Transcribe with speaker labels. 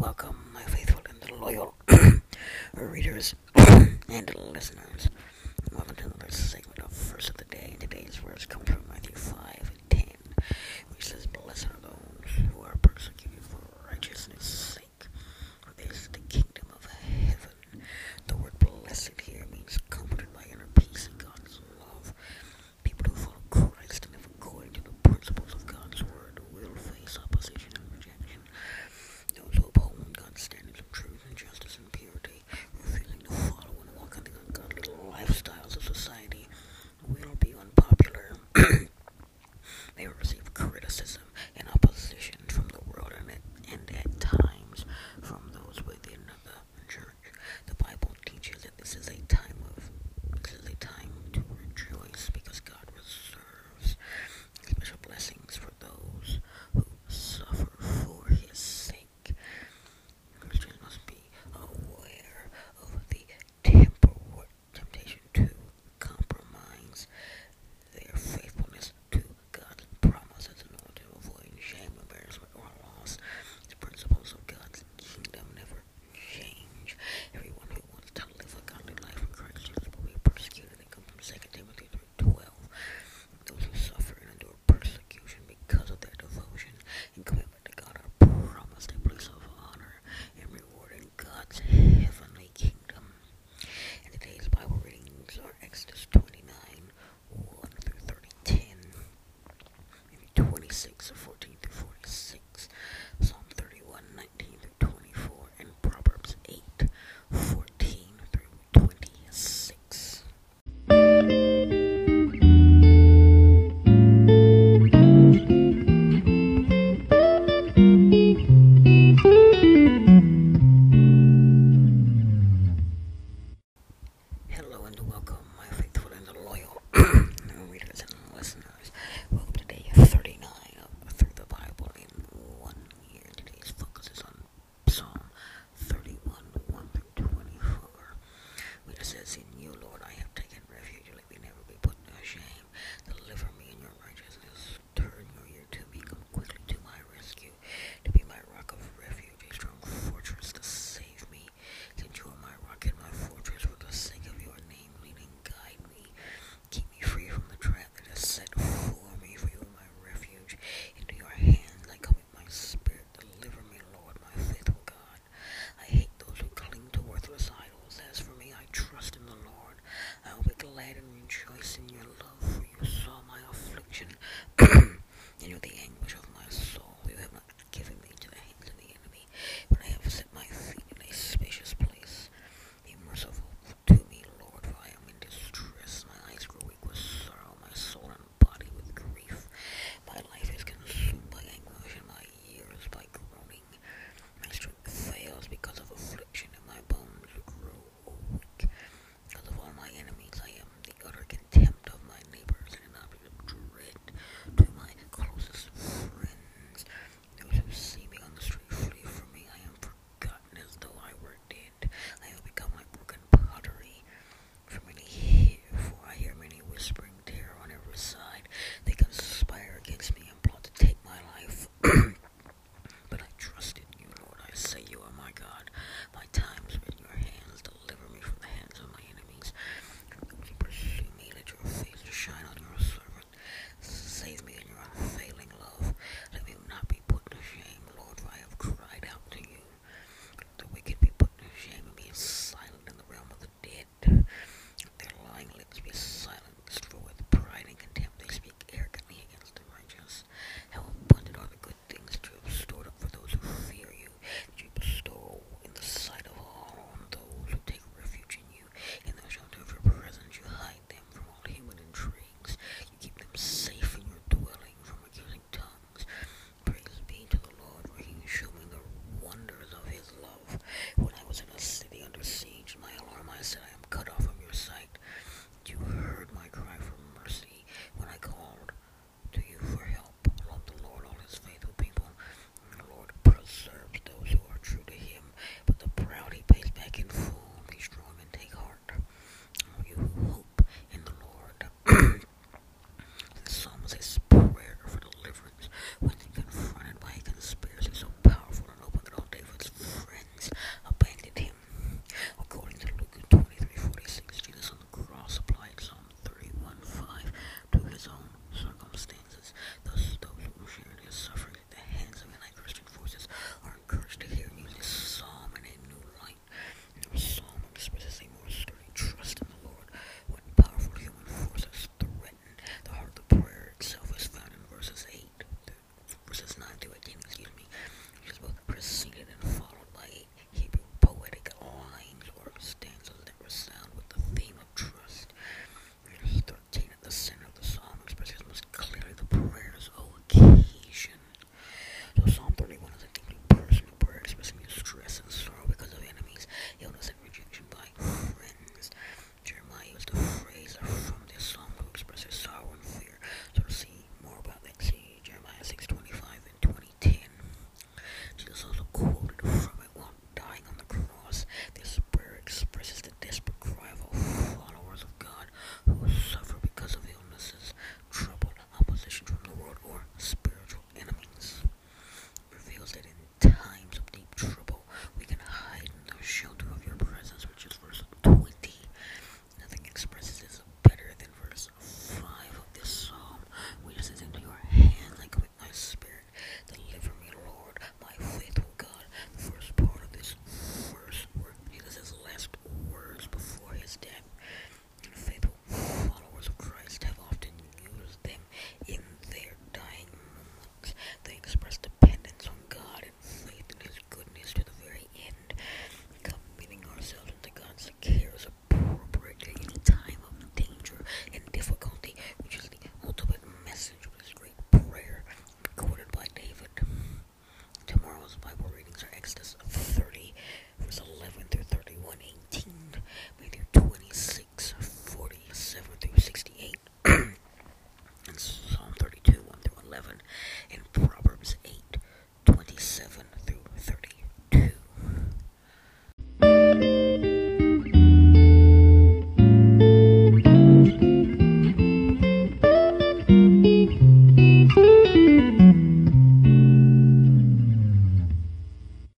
Speaker 1: welcome, my faithful and loyal readers and listeners. Welcome to another segment of Verse of the Day. Today's verse comes from Matthew 5 and 10, which says, Blessed are those who are persecuted.